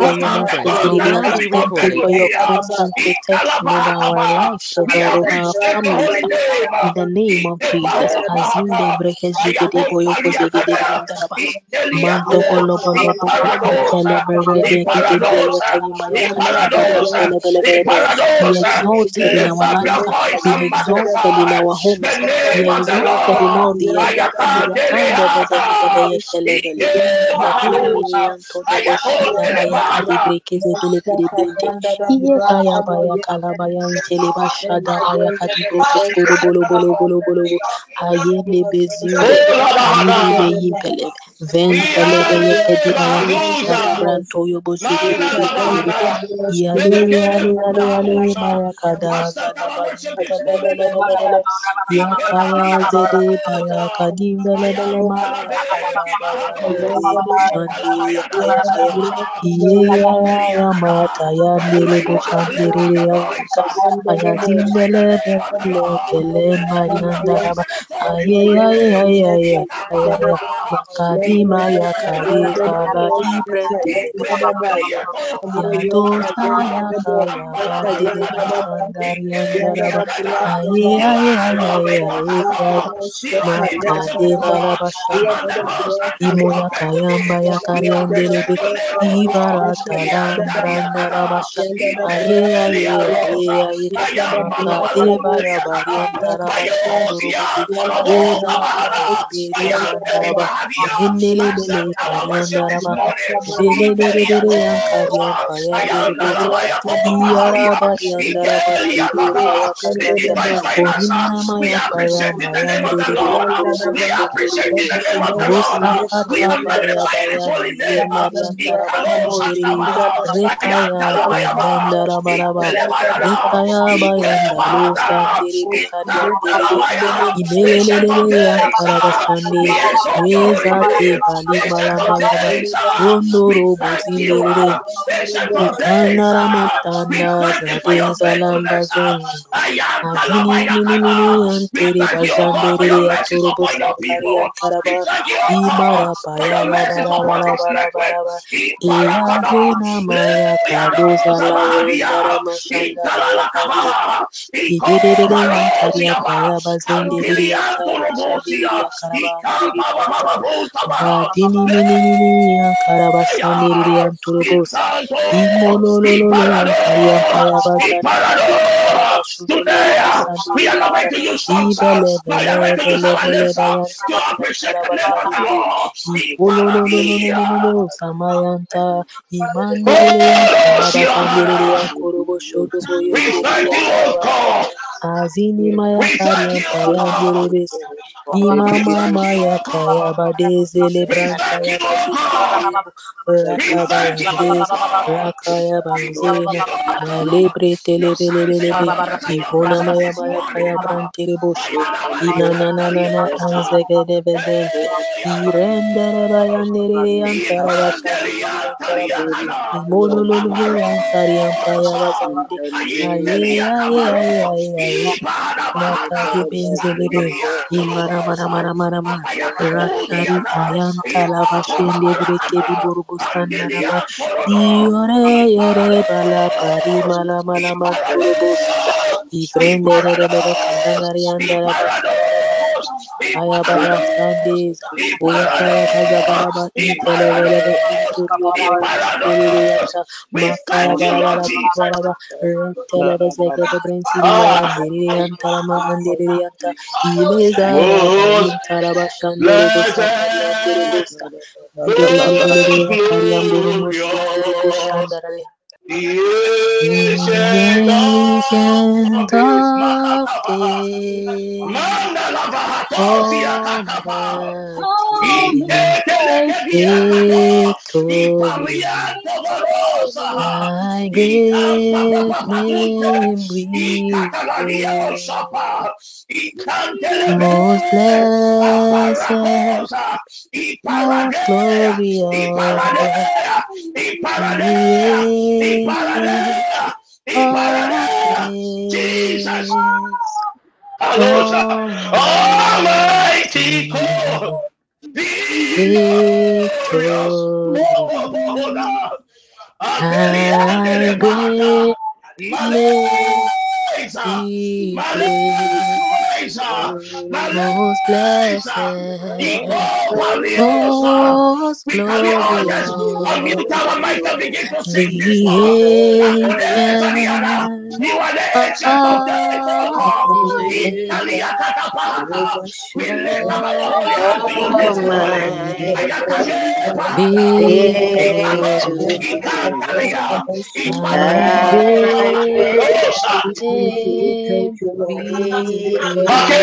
for your mercies, oh God. We thank you for your constant protection over our lives, over, over our families. In the name of Jesus. Azinde breke jigede boyoko zegede briandaraba. Manto bolo bolo boko shantele berede gede bele kayimaya kashada brantele bele bele bele. Be exalted in our lives. Be exalted in our homes. Be exalted in all the earth. Brinde. Iye kaya baya kalabaya ntele baya bolo bolo bolo bolo bele bele maya kaya baya ndere yebo shande yakaya kaya. Iye ya ya ya mata ya ndele bo shandere yanka. Ayazindele bele kele mariandaraba. Aye aye aye aye aye aye. Makadima ya kare kala ibrentele bashanda Yadosa yakaya bandele bashandari yandaraba. Aye aye aye aye aye aye. Makade balabashanda. Imoya kayamba ya karyandelebe. Ibarata lambrandarabasha. Aye aye aye aye. Makade baya bariandarabashandoroboze. Oza kaya beri yandaraba. Vendele bele karyandaraba. Velelelelele yankariam payanderebosa. Yankaraba shande. Rezate bali malamalaba. Rondorobo zinderere. Ikandara matanda zade zalamba zondo. Avini mini mini antere bajandere atorobo sankari antaraba. Imara paya la bara bara bara bara bara. Eya zena maya kadoza la brandara mashanda baya kariande. Idedede yankari apaya bazendere antara bashandere yakaraba yankorobo shodobo yendere yantara baraba. Azini maya kariam payandere besa. Imama maya kaya badeze lebranta ya bazendere yebo. Rakaba yandeza. Rakaya banzema. Malebre telebelebelebe. Ivona maya maya kaya brantere boshe. Inananana anzegede bezente. Irendere bayandere yantara bashandere yantara ba. Imolololo yankari yampaya bazande. Aye aye aye aye aye. Makade benzelebe. Imara mara mara mara mara. Ratari bayanta lava shende breke di borobosanda raba. Iore yere bala pari mala mala. Ifrende re re re re kalangari anda raba shara bara bara. Baya sandeza. Boya kaya baza baraba intele vele ve inturio bo zinderere yanta. Makara bara bara bara bara bara. Retele vezege de brensiri maya nderere yanta rama anderere yanta. Ileza ya bayin taraba shandoro bosakari andere bosa. Idere bezele be yakari amboro moshondoro we praise. Most blessed, most glorious, days, Almighty. Thy Most blessed, Maleza, Iko Paliosa. most We can you all glorious, just unmute our mic and begin to sing this song. the ancient you are the ancient of days, of God. days, Italia Katapahata. We lift up our all holy hands to you this morning. my Ayakaye Pahata. victory. Ikalo, Ikampalia, Thy Ipalua, great Osa. name we Okay.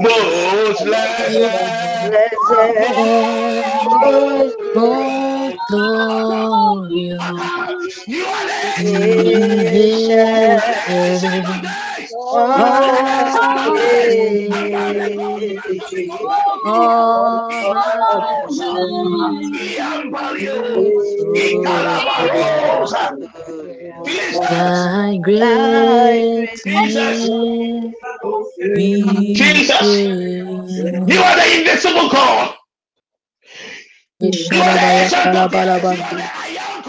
Most blessed. Most glorious, You are the Thy great Jesus. You are the invisible God.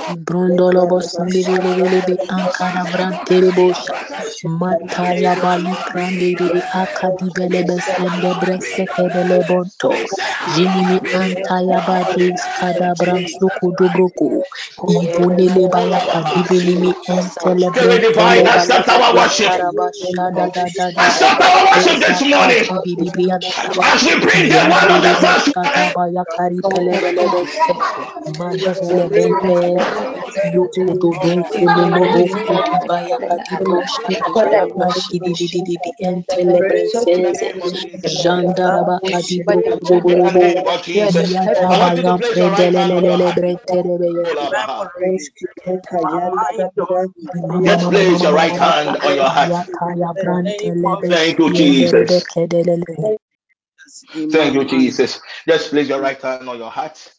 Ishadabaya ancient of days. You kalabalaba. are the I am God. Ibrondolobo sindebelebelebe ankara branterebosh. Mataya bali krandiribi akadibelebe sende sekedele We say, Jinimi Hallowed antaya your holy badis kadabran name, Jesus. sukudubroko. Ibunele baya kadibinimi Spirit entelebrent divine, accept our worship. Accept our worship this morning. As we bring the word of the first Just place your right hand on your heart. Thank you, Jesus. Thank you, Jesus. Just place your right hand on your heart.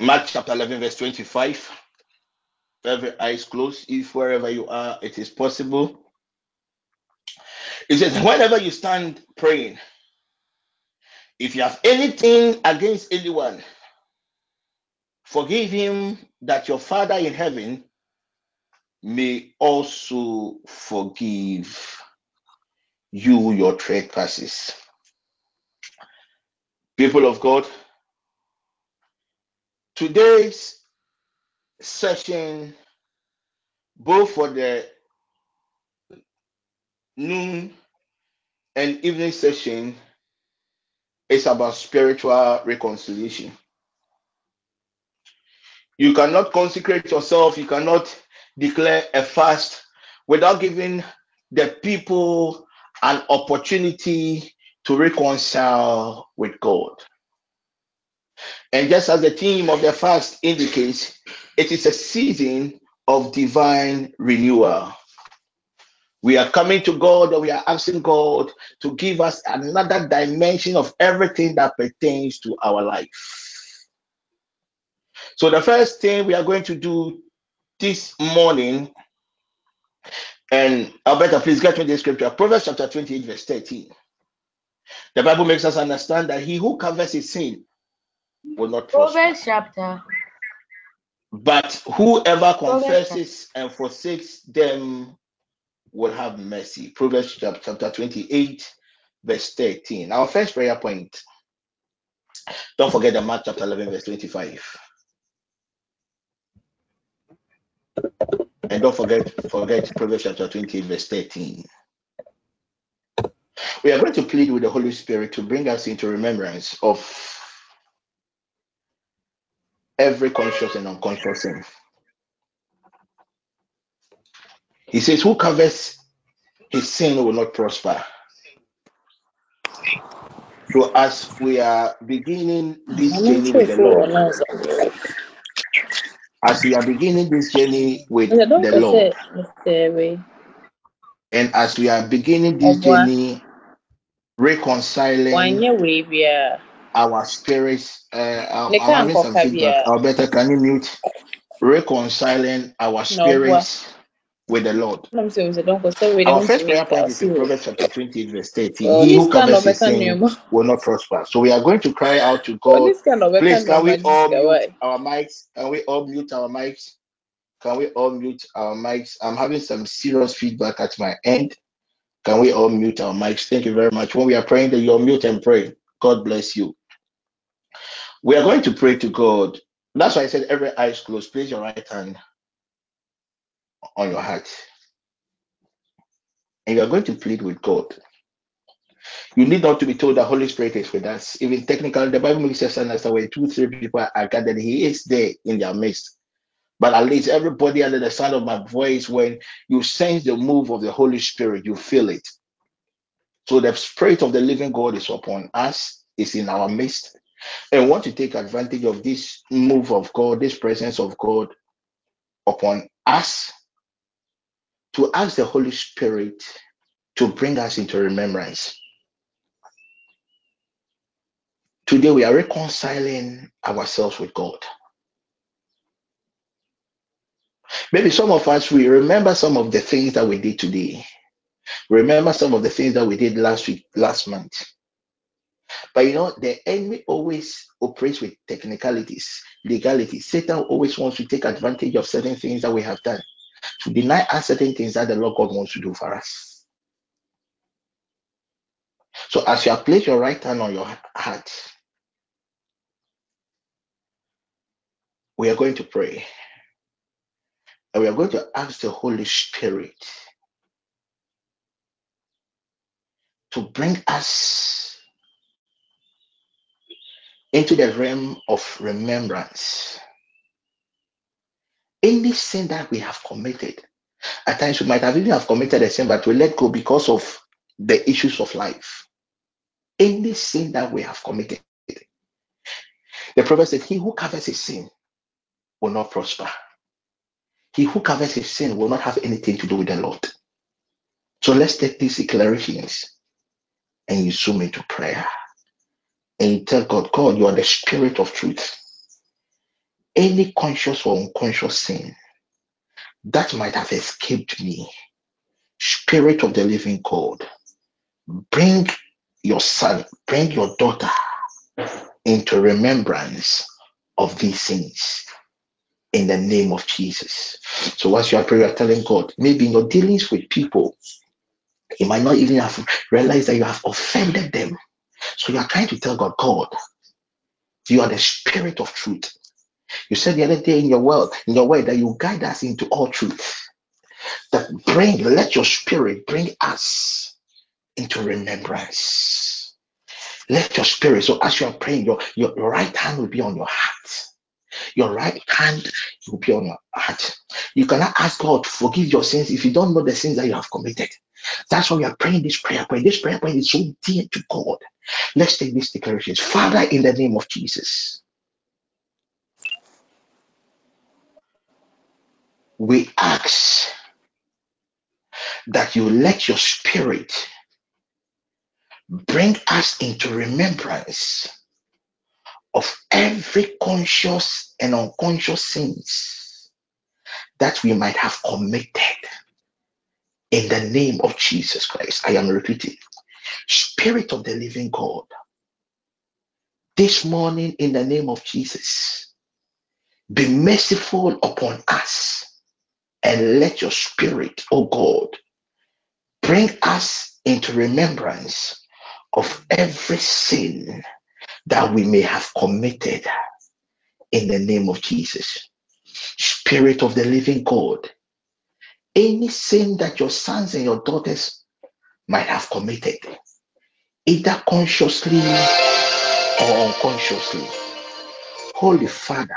Mark chapter 11, verse 25. Every eyes closed. If wherever you are, it is possible. It says, whenever you stand praying, if you have anything against anyone, forgive him that your Father in heaven may also forgive you your trespasses. People of God, today's session, both for the noon and evening session, is about spiritual reconciliation. You cannot consecrate yourself, you cannot declare a fast without giving the people an opportunity to reconcile with God. And just as the theme of the fast indicates, it is a season of divine renewal. We are coming to God and we are asking God to give us another dimension of everything that pertains to our life. So, the first thing we are going to do this morning, and Alberta, please get me the scripture Proverbs chapter 28, verse 13. The Bible makes us understand that he who covers his sin will not prosper, Proverbs chapter. but whoever confesses and forsakes them will have mercy. Proverbs chapter 28, verse 13. Our first prayer point. Don't forget the Mark chapter 11, verse 25. And don't forget, forget Proverbs chapter 28, verse 13. We are going to plead with the Holy Spirit to bring us into remembrance of every conscious and unconscious sin. He says, Who covers his sin will not prosper. So as we are beginning this journey with the Lord, as we are beginning this journey with the Lord, and as we are beginning this journey reconciling our spirits, uh, I'm, I'm having some feedback. Alberta, can you mute? Reconciling our spirits with the Lord. I'm saying, don't go start reading Our first prayer point is in Proverbs chapter 28, verse 13. well, He who covers his become sin new. will not prosper. So we are going to cry out to God. kind of Please, can we all mute our mics? Can we all mute our mics? Can we all mute our mics? I'm having some serious feedback at my end. Can we all mute our mics? Thank you very much. When we are praying, that you mute and pray. God bless you. We are going to pray to God. That's why I said every eye is closed. Place your right hand on your heart. And you are going to plead with God. You need not to be told the Holy Spirit is with us. Even technically, the Bible makes us understand when two, three people are gathered, He is there in their midst. But at least everybody under the sound of my voice, when you sense the move of the Holy Spirit, you feel it. So the Spirit of the living God is upon us, is in our midst. And want to take advantage of this move of God, this presence of God upon us to ask the Holy Spirit to bring us into remembrance. Today we are reconciling ourselves with God. Maybe some of us we remember some of the things that we did today. Remember some of the things that we did last week, last month. But you know, the enemy always operates with technicalities, legalities. Satan always wants to take advantage of certain things that we have done to deny us certain things that the Lord God wants to do for us. So as you have placed your right hand on your heart, we are going to pray. And we are going to ask the Holy Spirit to bring us into the realm of remembrance. Any sin that we have committed, at times we might have even have committed a sin, but we let go because of the issues of life. Any sin that we have committed, the prophet said, He who covers his sin will not prosper. He who covers his sin will not have anything to do with the Lord. So let's take these declarations and you zoom into prayer. And you tell God, God, you are the spirit of truth. Any conscious or unconscious sin that might have escaped me, spirit of the living God, bring your son, bring your daughter into remembrance of these things in the name of Jesus. So, as you are praying, you are telling God, maybe in your dealings with people, you might not even have realized that you have offended them. So, you are trying to tell God, God, you are the spirit of truth. You said the other day in your world, in your word, that you guide us into all truth. That bring, let your spirit bring us into remembrance. Let your spirit, so as you are praying, your, your right hand will be on your heart Your right hand will be on your heart. You cannot ask God to forgive your sins if you don't know the sins that you have committed. That's why we are praying this prayer point. This prayer point is so dear to God. Let's take these declarations. Father, in the name of Jesus, we ask that you let your spirit bring us into remembrance of every conscious and unconscious sins that we might have committed in the name of Jesus Christ. I am repeating Spirit of the living God, this morning in the name of Jesus, be merciful upon us and let your spirit, oh God, bring us into remembrance of every sin that we may have committed in the name of Jesus. Spirit of the living God, any sin that your sons and your daughters might have committed, either consciously or unconsciously, Holy Father,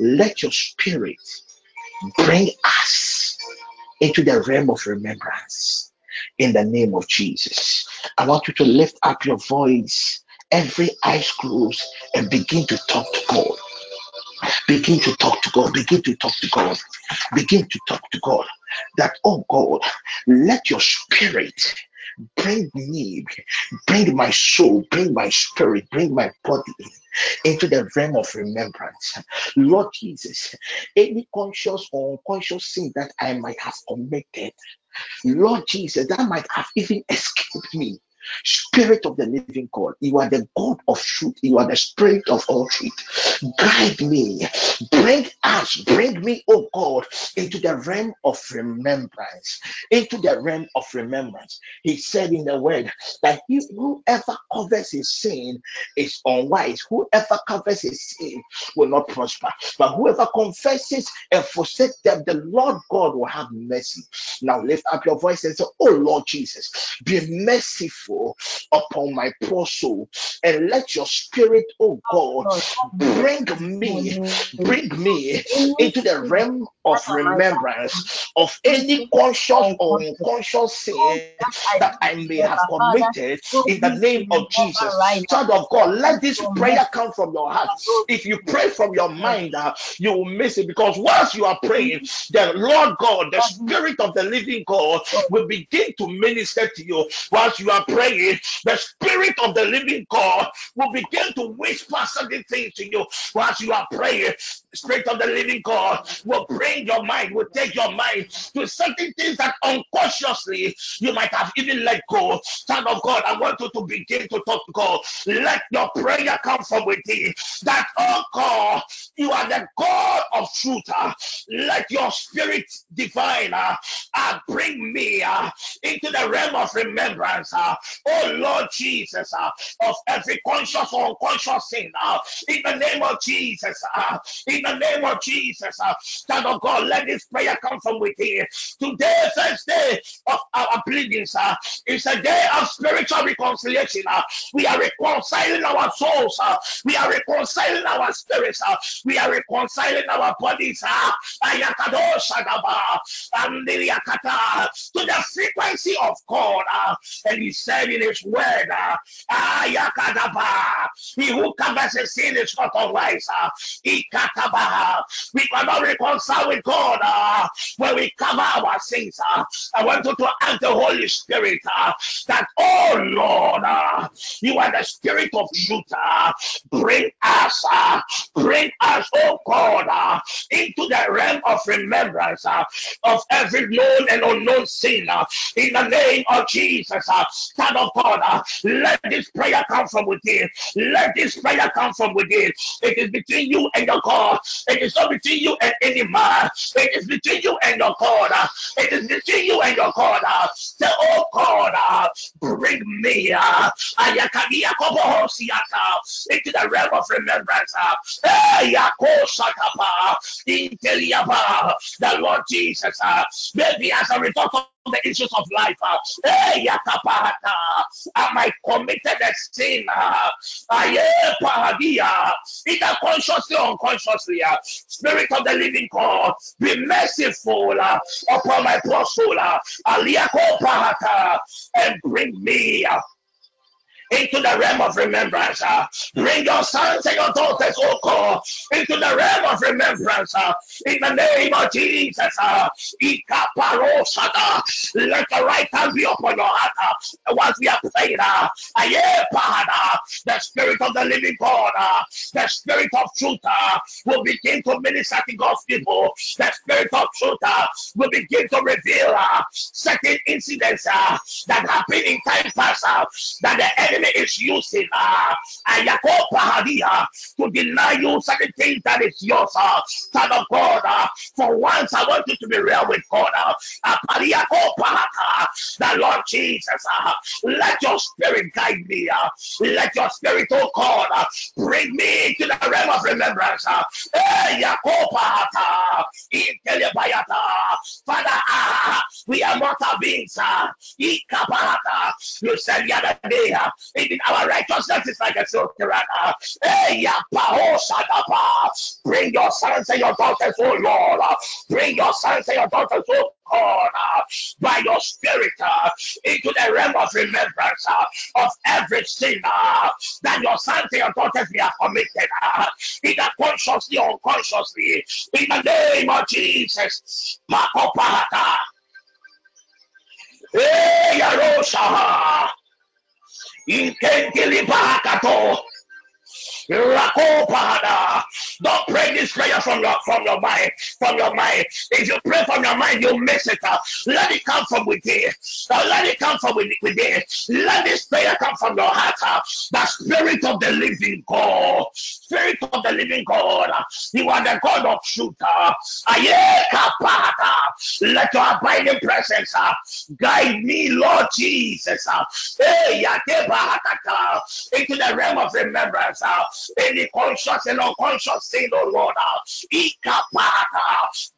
let your spirit bring us into the realm of remembrance in the name of Jesus. I want you to lift up your voice, every eyes closed, and begin to talk to God. Begin to talk to God. Begin to talk to God. Begin to talk to God. That, oh God, let your spirit Bring me, bring my soul, bring my spirit, bring my body into the realm of remembrance. Lord Jesus, any conscious or unconscious sin that I might have committed. Lord Jesus, that might have even escaped me. Spirit of the living God, you are the God of truth. You are the spirit of all truth. Guide me. Bring us, bring me, oh God, into the realm of remembrance. Into the realm of remembrance. He said in the word that he, whoever covers his sin is unwise. Whoever covers his sin will not prosper. But whoever confesses and forsakes them, the Lord God will have mercy. Now lift up your voice and say, Oh Lord Jesus, be merciful upon my poor soul. And let your spirit, oh God, bring me, bring me into the realm of that I might have remembrance of any conscious or unconscious, sin that I that don't I may have committed in the name of Jesus. Child of God, let this prayer come from your heart. If you pray from your mind, uh, you will miss it. Because once you are praying, the Lord God, the Spirit of the living God, will begin to minister to you. Whilst you are praying. The Spirit of the living God will begin to whisper certain things to you whilst you are praying. Spirit of the living God will bring your mind, will take your mind to certain things that unconsciously you might have even let go. Son of God, I want you to begin to talk to God. Let your prayer come from within. That, oh God, you are the God of truth. Let your spirit divine uh, uh, bring me uh, into the realm of remembrance. uh, oh Lord Jesus, uh, of every conscious or unconscious sin. uh, in the name of Jesus. uh, in the name of Jesus. Uh, Son of God, let this prayer come from within. Today, first day of our pleadings, uh, is a day of spiritual reconciliation. Uh, we are reconciling our souls. Uh, we are reconciling our spirits. Uh, we are reconciling our bodies. Uh, to the frequency of God. Uh, and he said in his word, uh, Ayakadaba, he who covers his sin is not unwise. Uh, Ikatabaha. We cannot reconcile with God uh, when we cover our sins. Uh, I want you to ask the Holy Spirit uh, that, oh Lord, you are the Spirit of truth. Bring us, bring us, oh God, into the realm of remembrance of every known and unknown sin. In the name of Jesus, Son of God, uh, let this prayer come from within. Let this prayer come from within. It is between you and your God. It is not between you and any man. It is between you and your God. It is between you and your God. Say, oh God, uh, bring me uh, into the realm of remembrance. uh, The Lord Jesus, uh, maybe as a result of the issues of life. Uh, Am I committed a sin? Uh, Aye, Pahadia, either consciously or unconsciously. Uh, Spirit of the living God, be merciful uh, upon my poor soul. Uh, Aliako and bring me. uh, into the realm of remembrance. uh. Bring your sons and your daughters, oh God, into the realm of remembrance. uh. In the name of Jesus. uh. Ikaparosada. Let the right hand be upon your heart. uh. Once we are praying, uh, Aye, Father, the Spirit of the living God, uh, the Spirit of truth uh, will begin to minister to God's people. The Spirit of truth uh, will begin to reveal uh, certain incidents uh, that happened in time past uh, that the enemy is using uh, to deny you certain things that is yours, uh, Son of God. Uh, for once, I want you to be real with God. Uh, Apariakopahata, the Lord Jesus, uh, let your spirit guide me. Uh, let your spirit, oh God, uh, bring me to the realm of remembrance. Uh, Intelebayata. Father, uh, we are mortal beings. Uh. You said the other day, uh, even our righteousness is like a. Uh, eh, Yapahosadapa. Bring your sons and your daughters, oh Lord. Bring your sons and your daughters, oh God, by your spirit uh, into the realm of remembrance uh, of every sin uh, that your sons and your daughters may have committed, either consciously or unconsciously, in the name of Jesus. Eh, Yarosha. Don't pray this prayer from your from your mind. From your mind. If you pray from your mind, you'll miss it. Uh, let it come from within. Uh, let it come from within. Let this prayer come from your heart. The spirit of the living God. Spirit of the living God. You are the God of truth. Uh, let your abiding presence uh, guide me, Lord Jesus. Uh, into the realm of remembrance. Uh, any conscious and unconscious sin, oh Lord. Uh,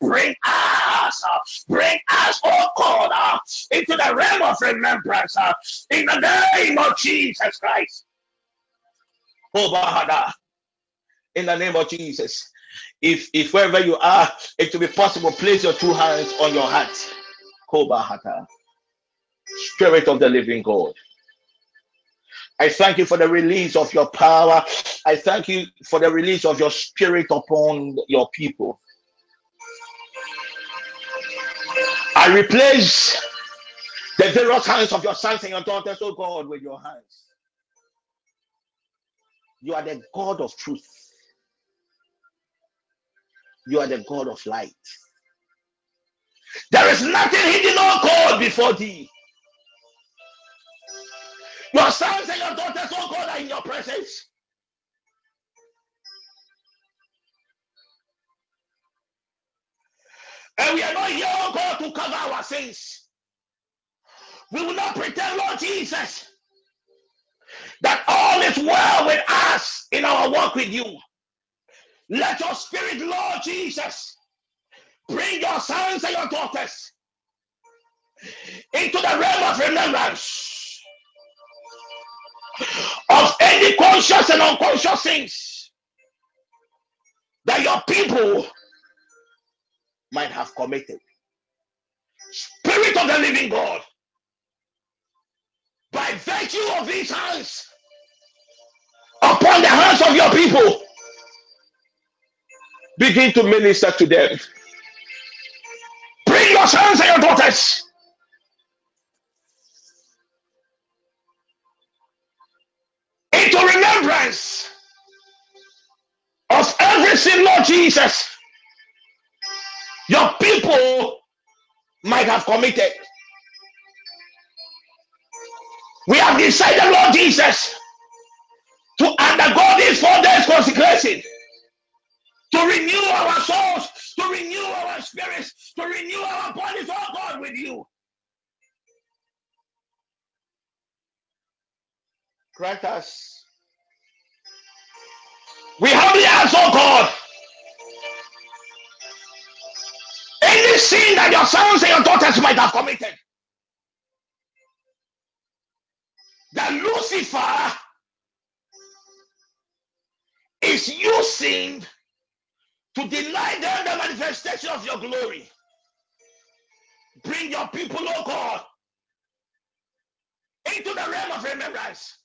bring us, uh, bring us, oh God, uh, into the realm of remembrance. Uh, in the name of Jesus Christ. Oh, Bahada. In the name of Jesus. If if wherever you are, it will be possible, place your two hands on your heart. Kobahata. Spirit of the living God. I thank you for the release of your power. I thank you for the release of your spirit upon your people. I replace the various hands of your sons and your daughters, oh God, with your hands. You are the God of truth. You are the God of light. There is nothing hidden, oh God, before thee. Your sons and your daughters, oh God, are in your presence. And we are not here, oh God, to cover our sins. We will not pretend, Lord Jesus, that all is well with us in our walk with you. Let your spirit, Lord Jesus, bring your sons and your daughters into the realm of remembrance of any conscious and unconscious things that your people might have committed. Spirit of the living God, by virtue of these hands upon the hands of your people, begin to minister to them. Bring your sons and your daughters into remembrance of every sin, Lord Jesus, your people might have committed. We have decided, Lord Jesus, to undergo this four days consecration, to renew our souls, to renew our spirits, to renew our bodies, oh God, with you. Grant us. We humbly ask, oh God, any sin that your sons and your daughters might have committed, that Lucifer is using to deny them the manifestation of your glory. Bring your people, oh God, into the realm of remembrance.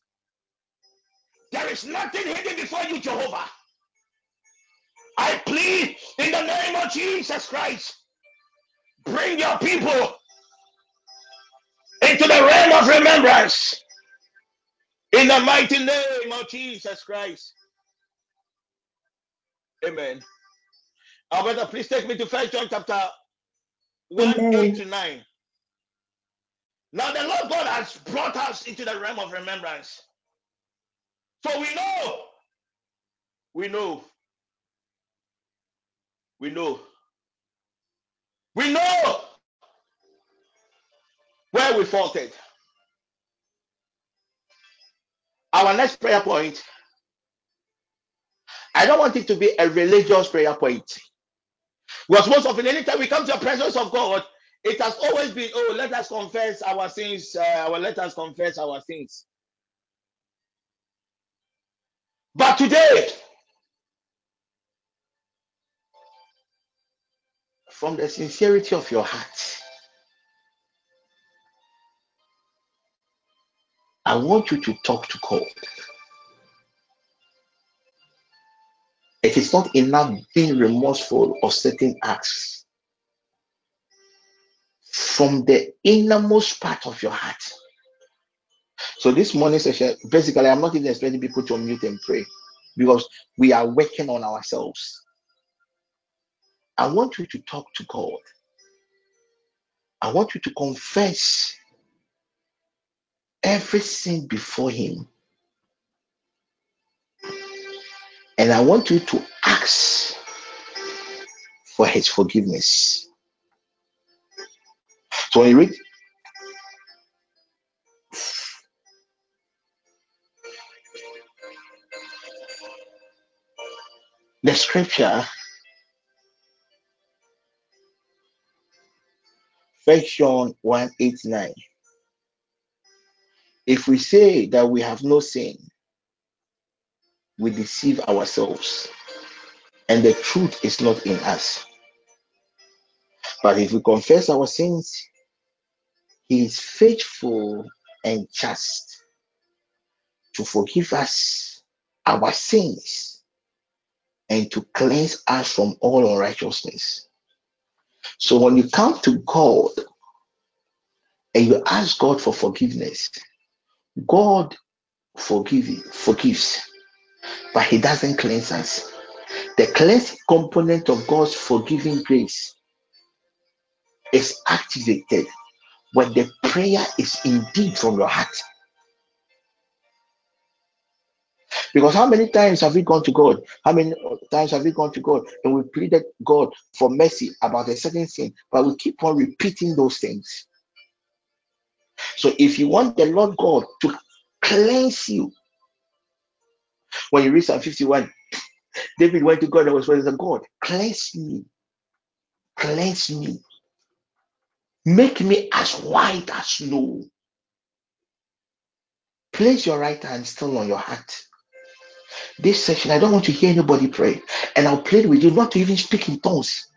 There is nothing hidden before you, Jehovah. I plead in the name of Jesus Christ. Bring your people into the realm of remembrance. In the mighty name of Jesus Christ. Amen. Alberta, please take me to First John chapter 1, 8 Amen. to 9. Now the Lord God has brought us into the realm of remembrance. So we know, we know, we know, we know where we faulted. Our next prayer point, I don't want it to be a religious prayer point. Because most often, anytime we come to the presence of God, it has always been, oh, let us confess our sins, uh, let us confess our sins. But today, from the sincerity of your heart, I want you to talk to God. It is not enough being remorseful of certain acts. from the innermost part of your heart. So this morning session, basically, I'm not even expecting people to unmute and pray because we are working on ourselves. I want you to talk to God. I want you to confess every sin before Him. And I want you to ask for His forgiveness. So when you read the scripture, First John 1 8 9. If we say that we have no sin, we deceive ourselves, and the truth is not in us. But if we confess our sins, He is faithful and just to forgive us our sins and to cleanse us from all unrighteousness. So when you come to God and you ask God for forgiveness, God forgive forgives, but He doesn't cleanse us. The cleansing component of God's forgiving grace is activated when the prayer is indeed from your heart. Because how many times have we gone to God? How many times have we gone to God and we pleaded God for mercy about a certain sin, but we keep on repeating those things? So if you want the Lord God to cleanse you, when you read Psalm 51, David went to God and was saying, God, cleanse me, cleanse me, make me as white as snow. Place your right hand still on your heart. This session, I don't want to hear anybody pray, and I'll plead with you not to even speak in tongues.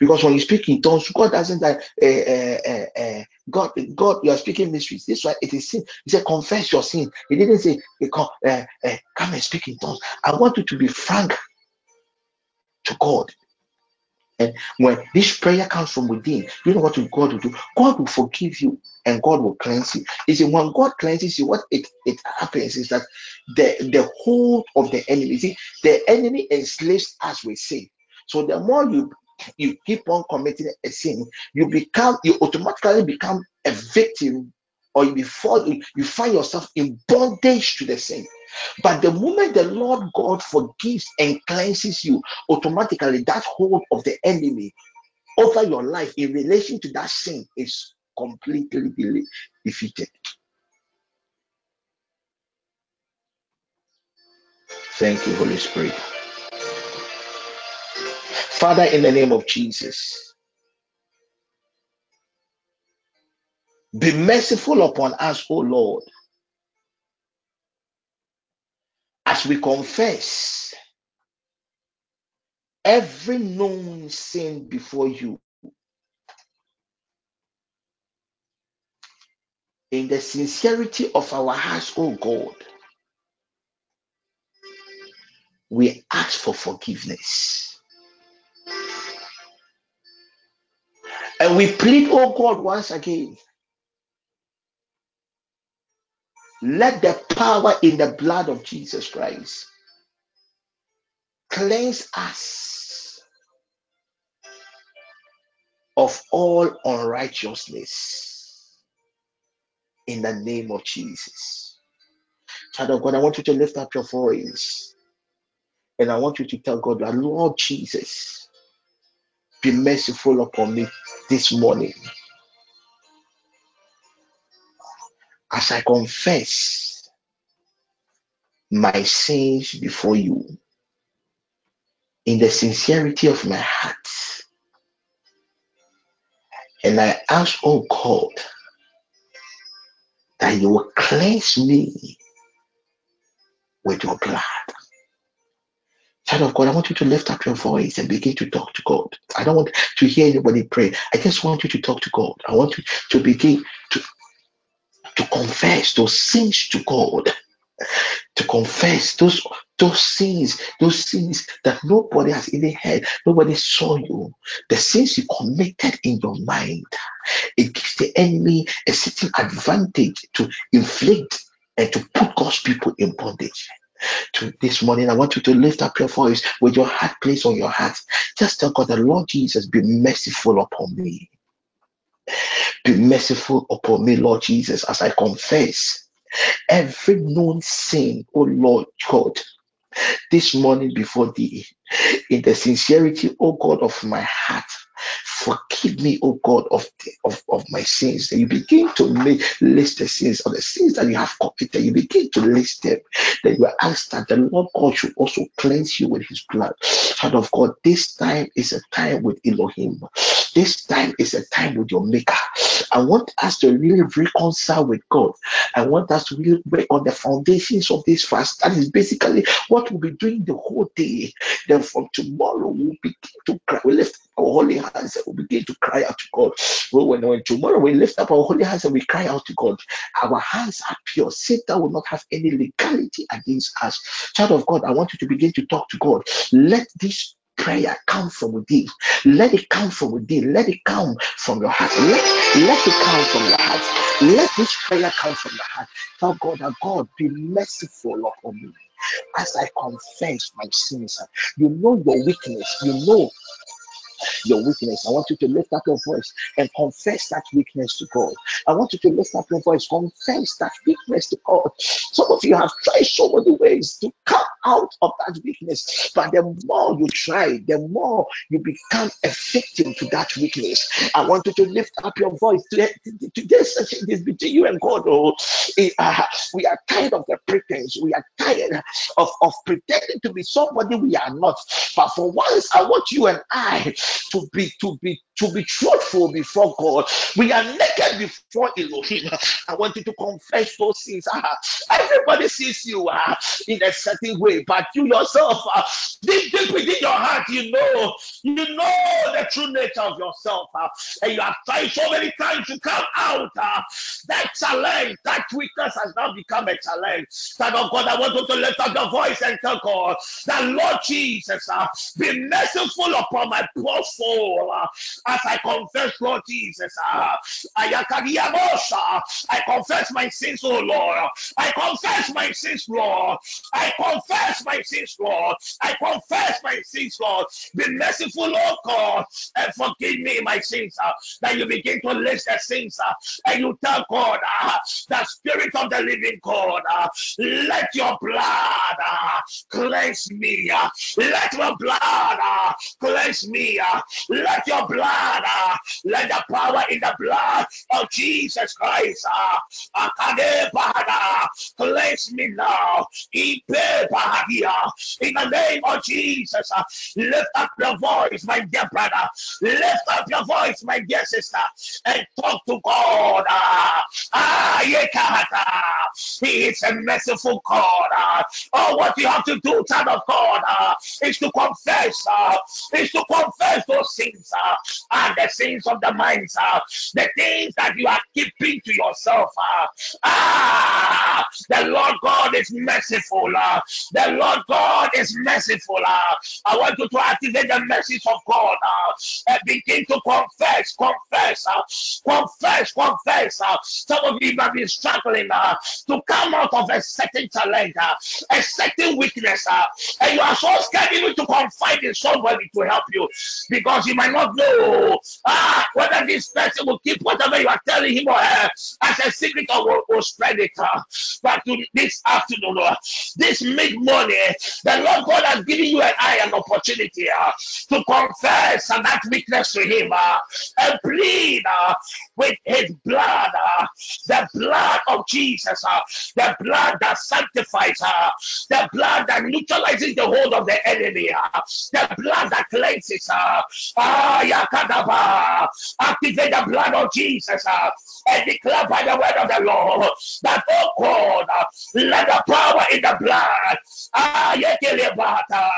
Because when you speak in tongues, God doesn't that uh, uh, uh, God, God, you are speaking mysteries. This why it is sin. He said, confess your sin. He didn't say, come, uh, uh, come and speak in tongues. I want you to be frank to God. And when this prayer comes from within, you know what God will do? God will forgive you and God will cleanse you. You see, when God cleanses you, what it, it happens is that the, the hold of the enemy, see, the enemy enslaves us with sin. So the more you you keep on committing a sin, you become you automatically become a victim, or you before you find yourself in bondage to the sin. But the moment the Lord God forgives and cleanses you, automatically that hold of the enemy over your life in relation to that sin is completely defeated. Thank you, Holy Spirit. Father, in the name of Jesus, be merciful upon us, O Lord, as we confess every known sin before you in the sincerity of our hearts, O God. We ask for forgiveness. And we plead, oh God, once again, let the power in the blood of Jesus Christ cleanse us of all unrighteousness in the name of Jesus. Child of God, I want you to lift up your voice and I want you to tell God Lord Jesus, be merciful upon me this morning as I confess my sins before you in the sincerity of my heart. And I ask, oh God, that you will cleanse me with your blood. Child of God, I want you to lift up your voice and begin to talk to God. I don't want to hear anybody pray. I just want you to talk to God. I want you to begin to, to confess those sins to God. to confess those those sins, those sins that nobody has even heard, nobody saw you, the sins you committed in your mind. It gives the enemy a certain advantage to inflict and to put God's people in bondage. To this morning, I want you to lift up your voice with your heart placed on your heart. Just tell God, the Lord Jesus, be merciful upon me. Be merciful upon me, Lord Jesus, as I confess every known sin, oh Lord God, this morning before thee in the sincerity, O God, of my heart. Forgive me, O God, of, the, of, of my sins. Then you begin to make list the sins of the sins that you have committed. You begin to list them. Then you ask that the Lord God should also cleanse you with his blood. Child of God, this time is a time with Elohim. This time is a time with your maker. I want us to really reconcile with God. I want us to really work on the foundations of this fast. That is basically what we'll be doing the whole day from tomorrow, we'll begin to cry. We lift our holy hands and we begin to cry out to God. When, when tomorrow we lift up our holy hands and we cry out to God, our hands are pure. Satan will not have any legality against us. Child of God, I want you to begin to talk to God. Let this prayer come from within. Let it come from within. Let it come from your heart. Let, let it come from your heart. Let this prayer come from your heart. Tell God that God be merciful upon me as I confess my sins. You know your weakness. You know your weakness. I want you to lift up your voice and confess that weakness to God. I want you to lift up your voice, confess that weakness to God. Some of you have tried so many ways to come out of that weakness, but the more you try, the more you become a victim to that weakness. I want you to lift up your voice. To, to, to, there's such a this between you and God. Oh, Eh, ah, we are tired of the pretense. We are tired of, of pretending to be somebody we are not. But for once, I want you and I to be to be to be truthful before God. We are naked before Elohim. I want you to confess those sins. Ah, everybody sees you ah, in a certain way, but you yourself, ah, deep, deep within your heart, you know, you know the true nature of yourself, ah, and you have tried so many times to come out. ah, that challenge, that weakness has now become a challenge. Son of God, I want you to lift up your voice and tell God that Lord Jesus, uh, be merciful upon my poor soul. uh, as I confess, Lord Jesus, uh, I confess my sins, oh Lord. I confess my sins, Lord. I confess my sins, Lord. I confess my sins, Lord. Be merciful, Lord God, and forgive me my sins. uh, that you begin to list the sins uh, and you tell God, uh, the Spirit of the living God, uh, let your blood uh, cleanse me. uh, let your blood uh, cleanse me. uh, let your blood, uh, let the power in the blood of Jesus Christ, uh, cleanse me now. Ipe Bahadia, In the name of Jesus, uh, lift up your voice, my dear brother. Lift up your voice, my dear sister, and talk to God. Ah, ah, yekata. He is a merciful God. Ah, oh, what you have to do, child of God, ah, is to confess, ah, is to confess those sins, ah, and the sins of the mind, ah, the things that you are keeping to yourself. Ah, ah the Lord God is merciful. Ah, the Lord God is merciful. Ah, I want you to activate the message of God uh, and begin to confess, confess, uh, confess, confess. Uh, some of you have been struggling uh, to come out of a certain challenge, uh, a certain weakness, uh, and you are so scared even to confide in somebody to help you because you might not know ah, whether this person will keep whatever you are telling him or her as a secret or will, will spread it. Uh, but to this afternoon, uh, this mid morning, the Lord God has given you and I an opportunity uh, to confess and that weakness to Him uh, and plead uh, with His blood, uh, the blood of Jesus, uh, the blood that sanctifies, uh, the blood that neutralizes the hold of the enemy, the blood that cleanses. Ah. Activate the blood of Jesus and declare by the word of the Lord that, oh God, let the power in the blood. Ah, yekelebata.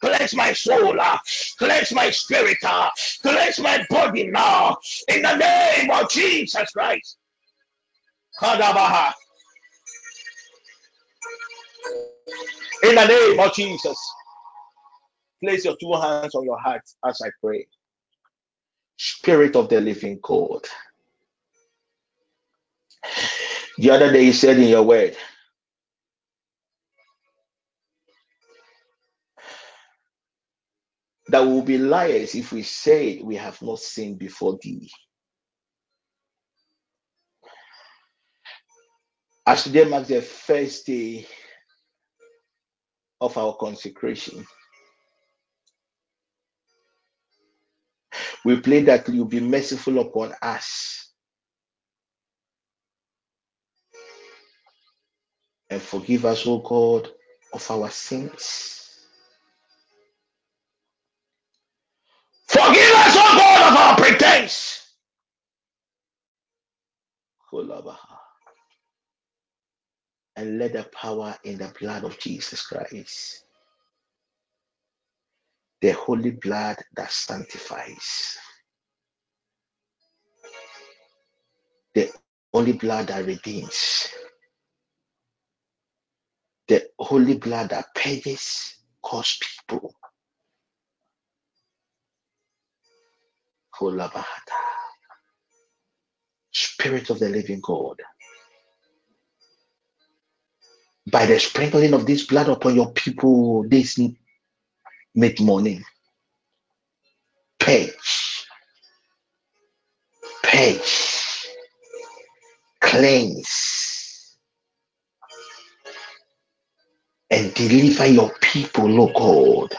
Cleanse my soul, uh, cleanse my spirit, uh, cleanse my body now. In the name of Jesus Christ. Kadabaha. In the name of Jesus. Place your two hands on your heart as I pray. Spirit of the living God. The other day you said in your word that we will be liars if we say we have not sinned before thee. As today marks the first day of our consecration, we pray that you be merciful upon us and forgive us, O God, of our sins. Forgive us, O God, of our pretense. And let the power in the blood of Jesus Christ, the holy blood that sanctifies, the only blood that redeems, the holy blood that purges cause people. Spirit of the living God, by the sprinkling of this blood upon your people this mid morning, purge, purge, cleanse, and deliver your people, oh God,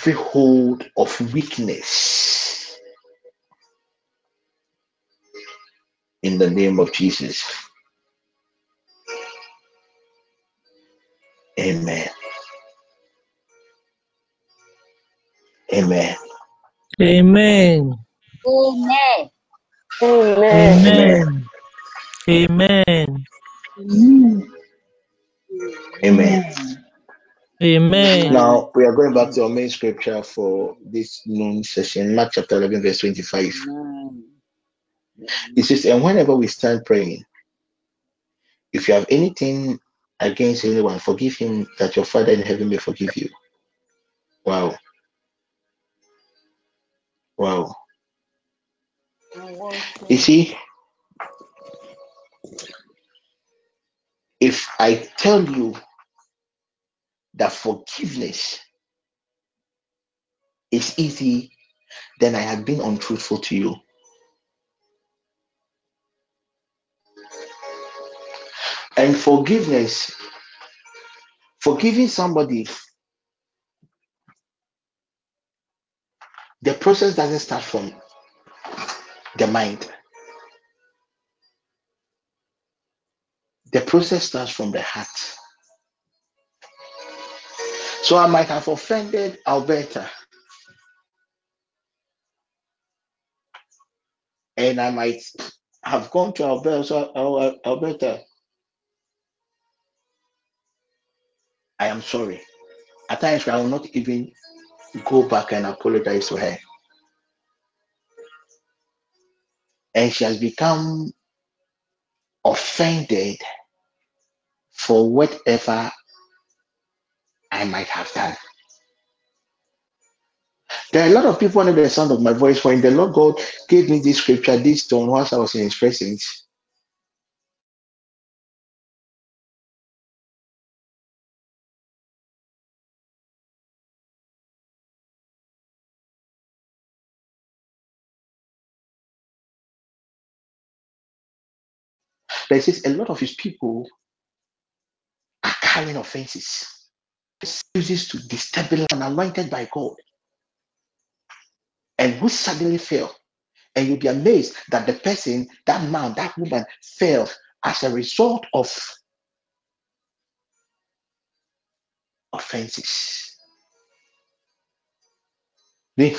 every hold of weakness in the name of Jesus. Amen. Amen. Amen. Amen. Amen. Amen. Amen. Amen. Amen. Now we are going back to our main scripture for this noon session, Mark chapter 11, verse 25. It says, And whenever we stand praying, if you have anything against anyone, forgive him that your Father in heaven may forgive you. Wow. Wow. You see, if I tell you that forgiveness is easy, then I have been untruthful to you. And forgiveness, forgiving somebody, the process doesn't start from the mind. The process starts from the heart. So I might have offended Alberta, and I might have gone to Alberta. Alberta, I am sorry. At times, I will not even go back and apologize to her. And she has become offended for whatever I might have done. There are a lot of people under the sound of my voice. When the Lord God gave me this scripture, this stone, whilst I was in His presence, says a lot of His people are carrying offenses. Uses to destabilize an anointed by God and who suddenly fell. And you'll be amazed that the person, that man, that woman fell as a result of offenses. Me,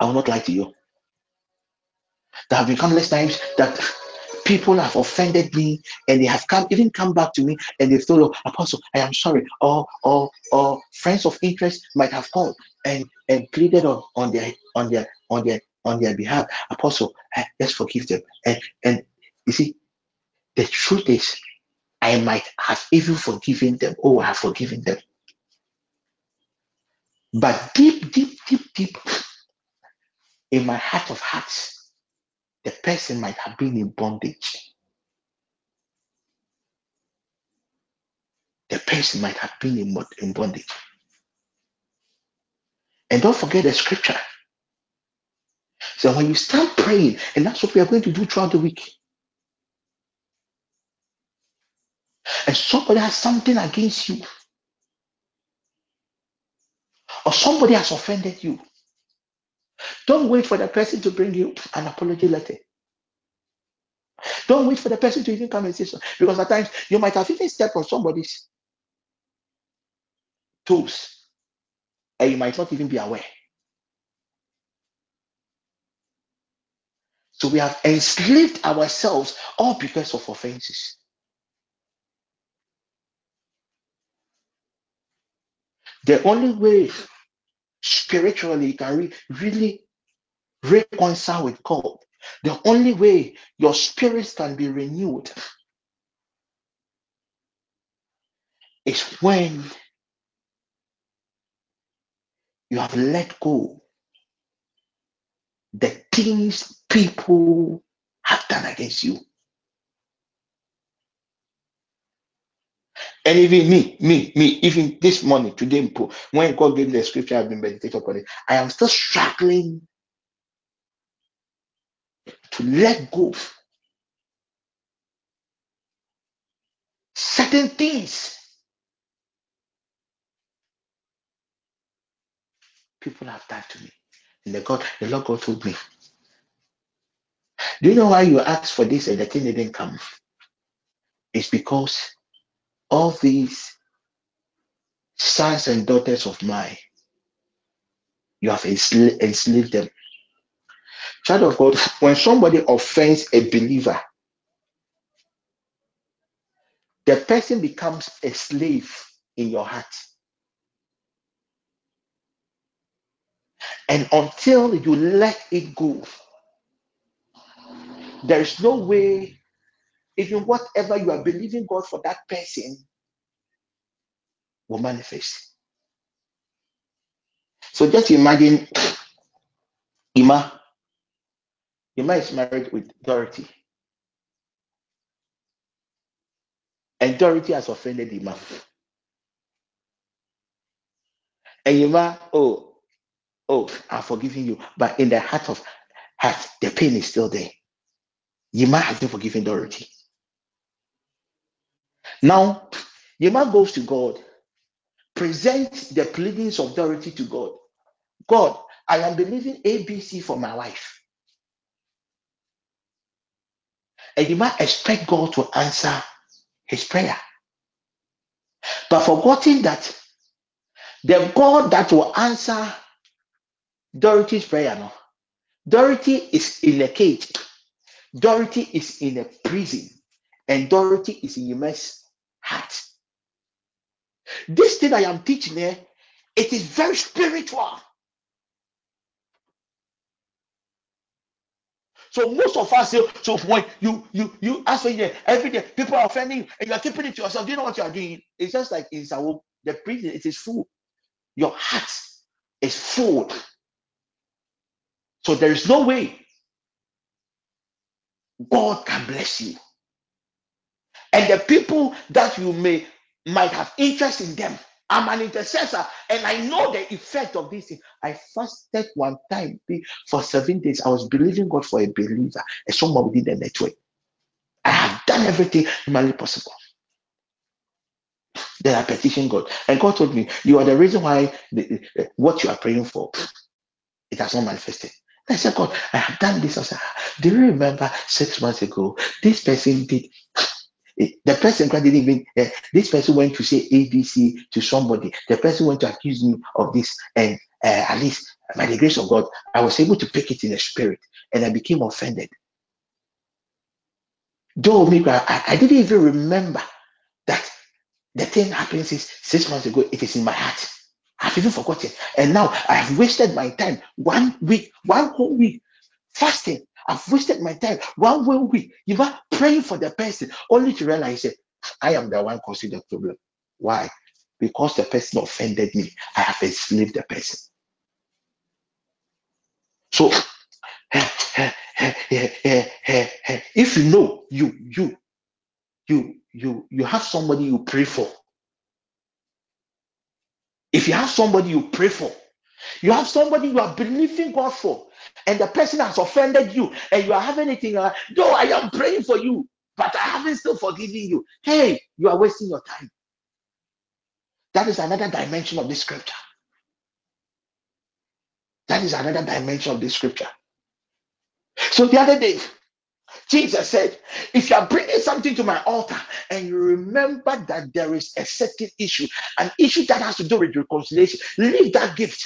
I will not lie to you. There have been countless times that people have offended me and they have come even come back to me and they've told oh, apostle i am sorry or or or friends of interest might have called and and pleaded on, on their on their on their on their behalf. Apostle, let's forgive them. And and you see, the truth is, I might have even forgiven them. Oh, I have forgiven them. But deep, deep, deep, deep in my heart of hearts, the person might have been in bondage. The person might have been in, in bondage. And don't forget the scripture. So when you start praying, and that's what we are going to do throughout the week, and somebody has something against you, or somebody has offended you, don't wait for the person to bring you an apology letter. Don't wait for the person to even come and say so. Because at times you might have even stepped on somebody's toes and you might not even be aware. So we have enslaved ourselves all because of offenses. The only way spiritually you can re- really reconcile with God, the only way your spirits can be renewed is when you have let go the things people have done against you. And even me, me, me, even this morning, today, when God gave me the scripture, I've been meditating upon it. I am still struggling to let go of certain things people have done to me. And the God, the Lord God told me, Do you know why you asked for this and the thing didn't come? It's because all these sons and daughters of mine, you have enslaved, them. Child of God, when somebody offends a believer, the person becomes a slave in your heart. And until you let it go, there is no way, even whatever you are believing God for that person will manifest. So just imagine Ima. Ima is married with Dorothy, and Dorothy has offended Ima. And Ima, oh, oh, I'm forgiving you. But in the heart of heart, the pain is still there. Yima has been forgiven Dorothy. Now, Yima goes to God, presents the pleadings of Dorothy to God. God, I am believing ABC for my wife. And Yima expect God to answer his prayer. But forgetting that the God that will answer Dorothy's prayer, no, Dorothy is in a cage. Dorothy is in a prison. And Dorothy is in Yima's heart. This thing I am teaching here, it is very spiritual. So most of us say, so when you you you ask for it eh, every day, people are offending you, and you are keeping it to yourself. Do you know what you are doing? It's just like in Sawo, the prison, it is full. Your heart is full. So there is no way God can bless you. And the people that you may might have interest in them. I'm an intercessor and I know the effect of this thing. I fasted one time for seven days. I was believing God for a believer, and someone within the network. I have done everything humanly possible. Then I petitioned God, and God told me, "You are the reason why the, what you are praying for it has not manifested." I said, "God, I have done this." I said, ah, "Do you remember six months ago this person did?" It- The person didn't even. eh, this person went to say ABC to somebody. The person went to accuse me of this, and uh, at least by the grace of God, I was able to pick it in the spirit, and I became offended. Though me, I, I didn't even remember that The thing happened since six months ago. It is in my heart. I've even forgotten. And now I have wasted my time. One week, one whole week. fasting. I've wasted my time one whole week. You are praying for the person only to realize that I am the one causing the problem. Why? Because the person offended me. I have enslaved the person. So if you know you you you you you have somebody you pray for if you have somebody you pray for you have somebody you are believing god for and the person has offended you and you are having anything uh, though i am praying for you but i haven't still forgiven you. Hey you are wasting your time. That is another dimension of this scripture. That is another dimension of this scripture. So the other day Jesus said, if you are bringing something to my altar and you remember that there is a certain issue, an issue that has to do with reconciliation, leave that gift.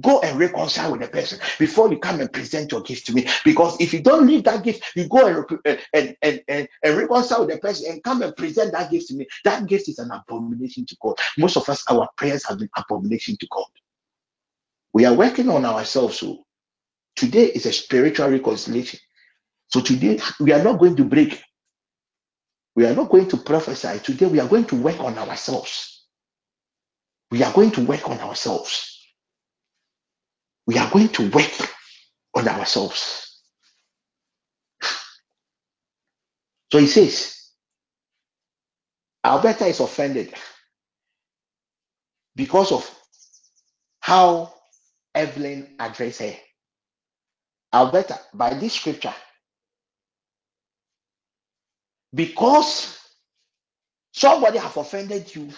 Go and reconcile with the person before you come and present your gift to me. Because if you don't leave that gift, you go and, uh, and, and, and, and reconcile with the person and come and present that gift to me. That gift is an abomination to God. Most of us, our prayers have been abomination to God. We are working on ourselves. So today is a spiritual reconciliation. So today we are not going to break. We are not going to prophesy. Today we are going to work on ourselves. We are going to work on ourselves. We are going to work on ourselves. So he says, Alberta is offended because of how Evelyn addressed her. Alberta, by this scripture, because somebody have offended you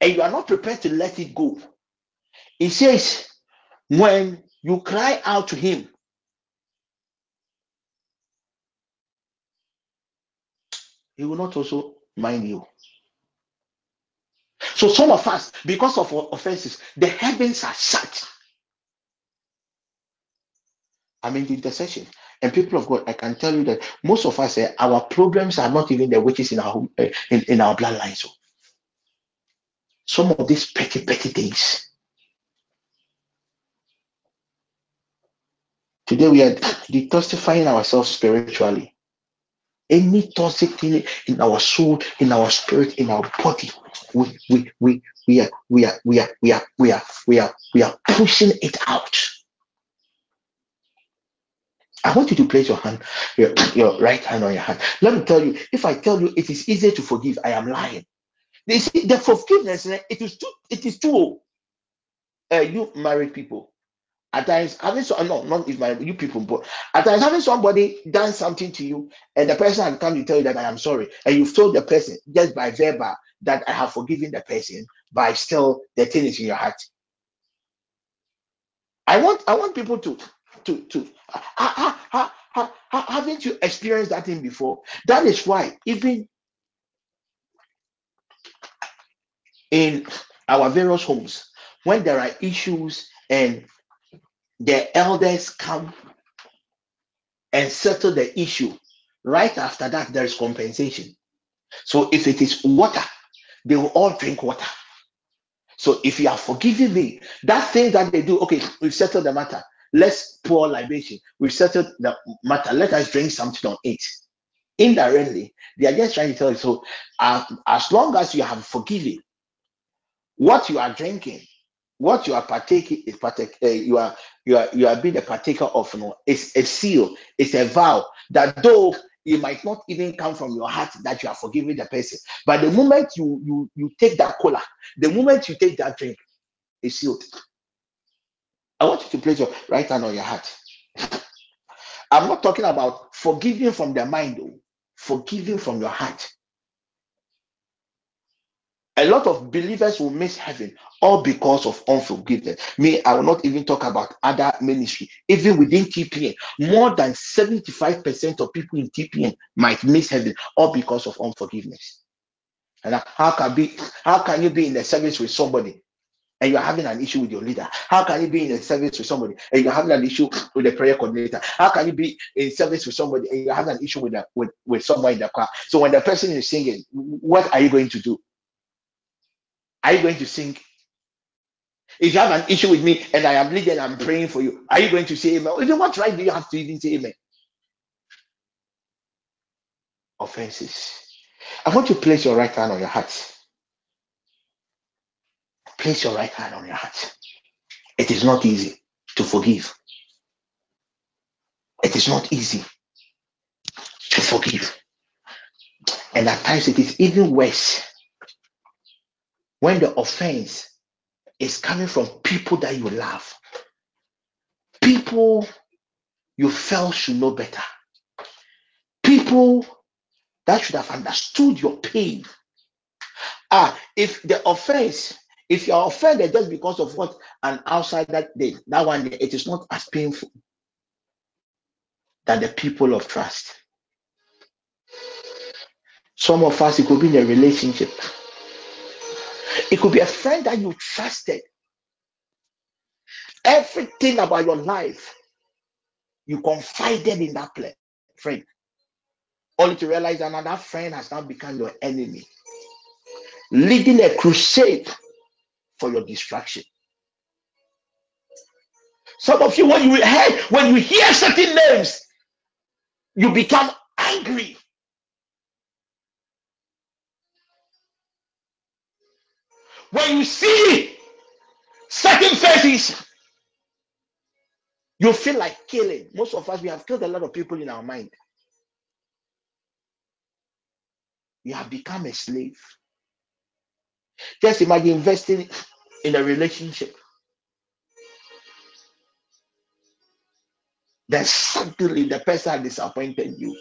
and you are not prepared to let it go. He says, when you cry out to him, he will not also mind you. So some of us, because of our offenses, the heavens are shut. I'm in the intercession. And people of God, I can tell you that most of us, eh, our problems are not even the witches in our eh, in, in our bloodlines. So some of these petty, petty things. Today we are detoxifying ourselves spiritually. Any toxic thing in our soul, in our spirit, in our body, we we we we are we are we are we are we are we are pushing it out. I want you to place your hand, your, your right hand on your hand. Let me tell you, if I tell you it is easier to forgive, I am lying. They see the forgiveness, eh, it is too, it is too. Uh, you married people, at times having so no, not if my you people, but at times having somebody done something to you, and the person has come to tell you that I am sorry, and you've told the person just by verbal that I have forgiven the person, but still the thing is in your heart. I want I want people to to to ha, ha, ha, ha- haven't you experienced that thing before? That is why even in our various homes, when there are issues and the elders come and settle the issue, right after that there is compensation. So if it is water, they will all drink water. So if you are forgiving me, that thing that they do, okay, we've settled the matter. Let's pour libation. We've settled the matter. Let us drink something on it. indirectly they are just trying to tell you so uh, as long as you have forgiven what you are drinking what you are partaking is partake uh, you are you are you are being a partaker of you know it's a seal it's a vow that though it might not even come from your heart that you are forgiving the person. But the moment you you you take that cola the moment you take that drink it's sealed. I want you to place your right hand on your heart. I'm not talking about forgiving from the mind though forgiving from your heart A lot of believers will miss heaven all because of unforgiveness. Me, I will not even talk about other ministry. Even within TPN, more than 75% of people in TPN might miss heaven all because of unforgiveness. And how can be how can you be in the service with somebody and you're having an issue with your leader? How can you be in a service with somebody and you're having an issue with the prayer coordinator? How can you be in service with somebody and you're having an issue with the, with, with someone in the car? So when the person is singing, what are you going to do? Are you going to sing If you have an issue with me and I am leading, I'm praying for you. Are you going to say amen? What right do you have to even say amen? Offenses. I want you to place your right hand on your heart. Place your right hand on your heart. It is not easy to forgive. It is not easy to forgive. And at times it is even worse when the offense is coming from people that you love, people you felt should know better, people that should have understood your pain. Ah, if the offense, if you're offended just because of what an outsider did, that one day it is not as painful than the people of trust. Some of us, it could be in a relationship, it could be a friend that you trusted. Everything about your life, you confided in that friend, only to realize another friend has now become your enemy, leading a crusade for your destruction. Some of you, when you hear, when you hear certain names, you become angry. When you see certain faces, you feel like killing. Most of us, we have killed a lot of people in our mind. You have become a slave. Just imagine investing in a relationship. Then suddenly the person disappointed you.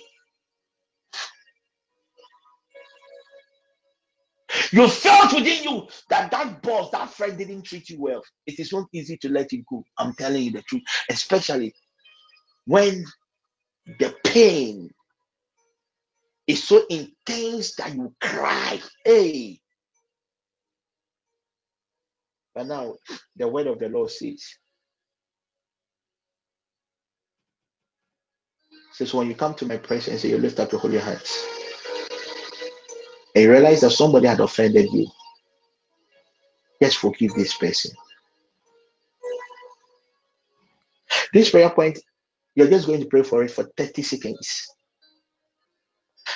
You felt within you that that boss, that friend didn't treat you well. It is not easy to let it go. I'm telling you the truth, especially when the pain is so intense that you cry. Hey, but now the word of the Lord says, says when you come to my presence you lift up your holy hands and you realize that somebody had offended you, just forgive this person. This prayer point, you're just going to pray for it for 30 seconds.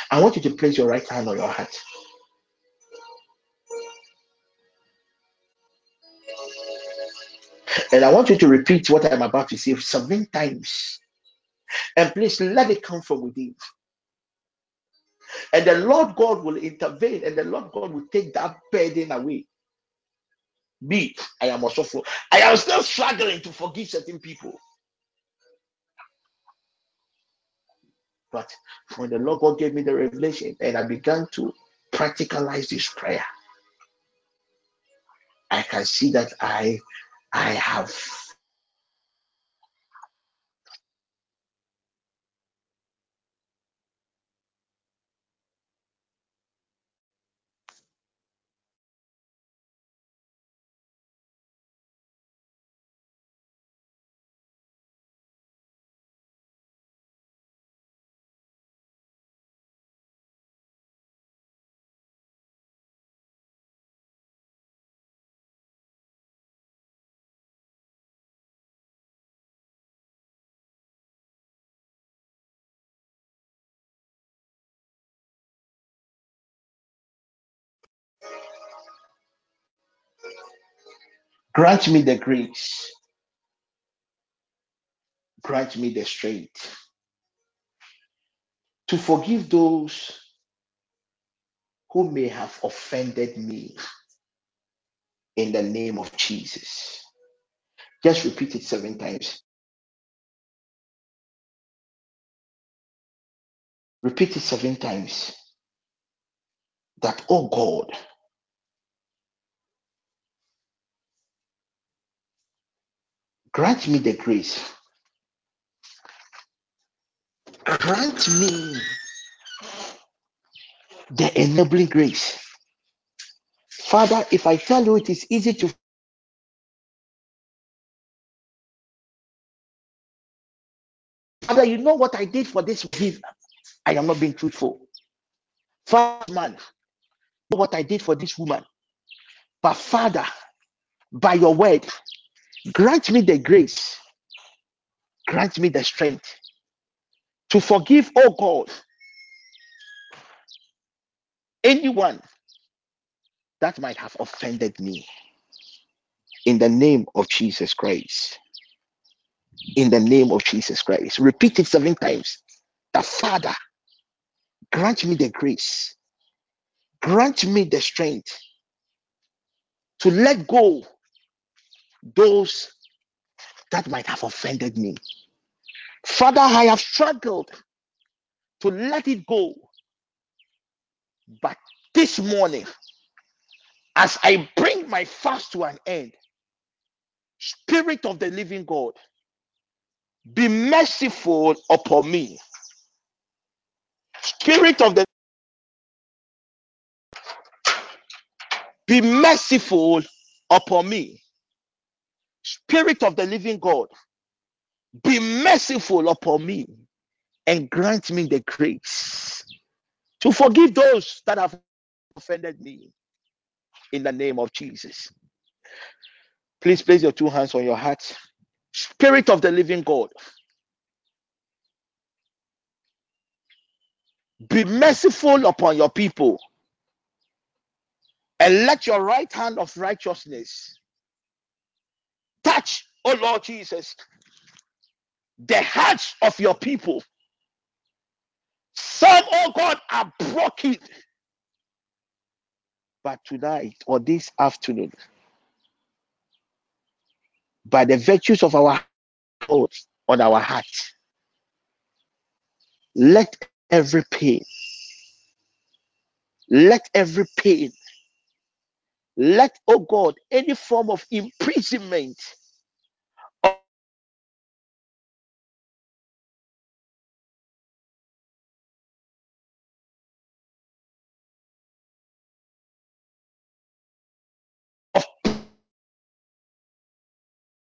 I want you to place your right hand on your heart. And I want you to repeat what I'm about to say seven times. And please let it come from within. And the Lord God will intervene and the Lord God will take that burden away. Me, I am also for I am still struggling to forgive certain people. But when the Lord God gave me the revelation and I began to practicalize this prayer, I can see that I I have grant me the grace, grant me the strength to forgive those who may have offended me in the name of Jesus. Just repeat it seven times. Repeat it seven times. That, oh God, grant me the grace, grant me the enabling grace. Father, if I tell you it is easy to, Father, you know what I did for this give. I am not being truthful. Father, man, what I did for this woman. But Father, by your word. Grant me the grace, grant me the strength to forgive, oh God, anyone that might have offended me in the name of Jesus Christ. In the name of Jesus Christ. Repeat it seven times. The Father, grant me the grace, grant me the strength to let go those that might have offended me. Father, I have struggled to let it go, but this morning, as I bring my fast to an end, Spirit of the living God, be merciful upon me. Spirit of the be merciful upon me. Spirit of the living God, be merciful upon me and grant me the grace to forgive those that have offended me in the name of Jesus. Please place your two hands on your heart. Spirit of the living God, be merciful upon your people and let your right hand of righteousness touch, oh Lord Jesus, the hearts of your people. Some, oh God, are broken. But tonight or this afternoon, by the virtues of our oath on our heart, let every pain, let every pain, let, oh God, any form of imprisonment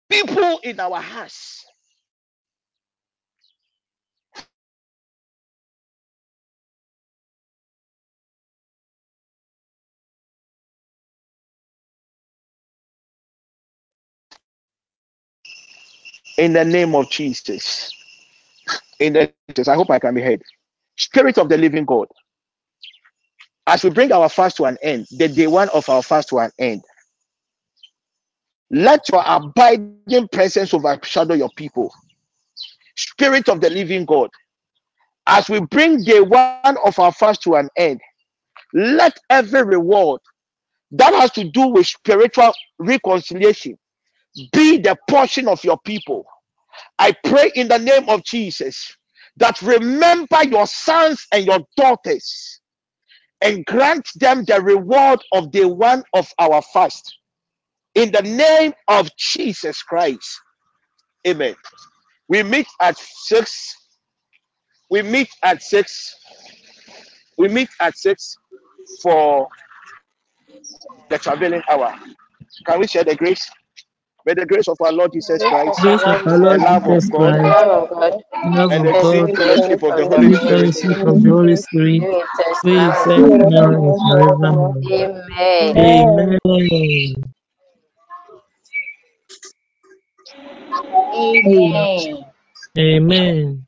people in our hearts, in the name of Jesus. In the Jesus, I hope I can be heard. Spirit of the living God, as we bring our fast to an end, the day one of our fast to an end, let your abiding presence overshadow your people. Spirit of the living God, as we bring day one of our fast to an end, let every reward that has to do with spiritual reconciliation be the portion of your people. I pray in the name of Jesus that remember your sons and your daughters and grant them the reward of the one of our fast. In the name of Jesus Christ. Amen. We meet at six. We meet at six. We meet at six for the traveling hour. Can we share the grace? May the grace of our Lord Jesus Grace of Christ, our Grace of Lord our the Jesus Lord love Christ, of Jesus God, the Christ, love of God, love and the of the God, sweet sweet fellowship fellowship of the of the Holy sweet Holy Spirit fellowship Spirit of the Holy Spirit, be with us be now with and us now forevermore. and forevermore. Amen. Amen. Amen. Amen. Amen.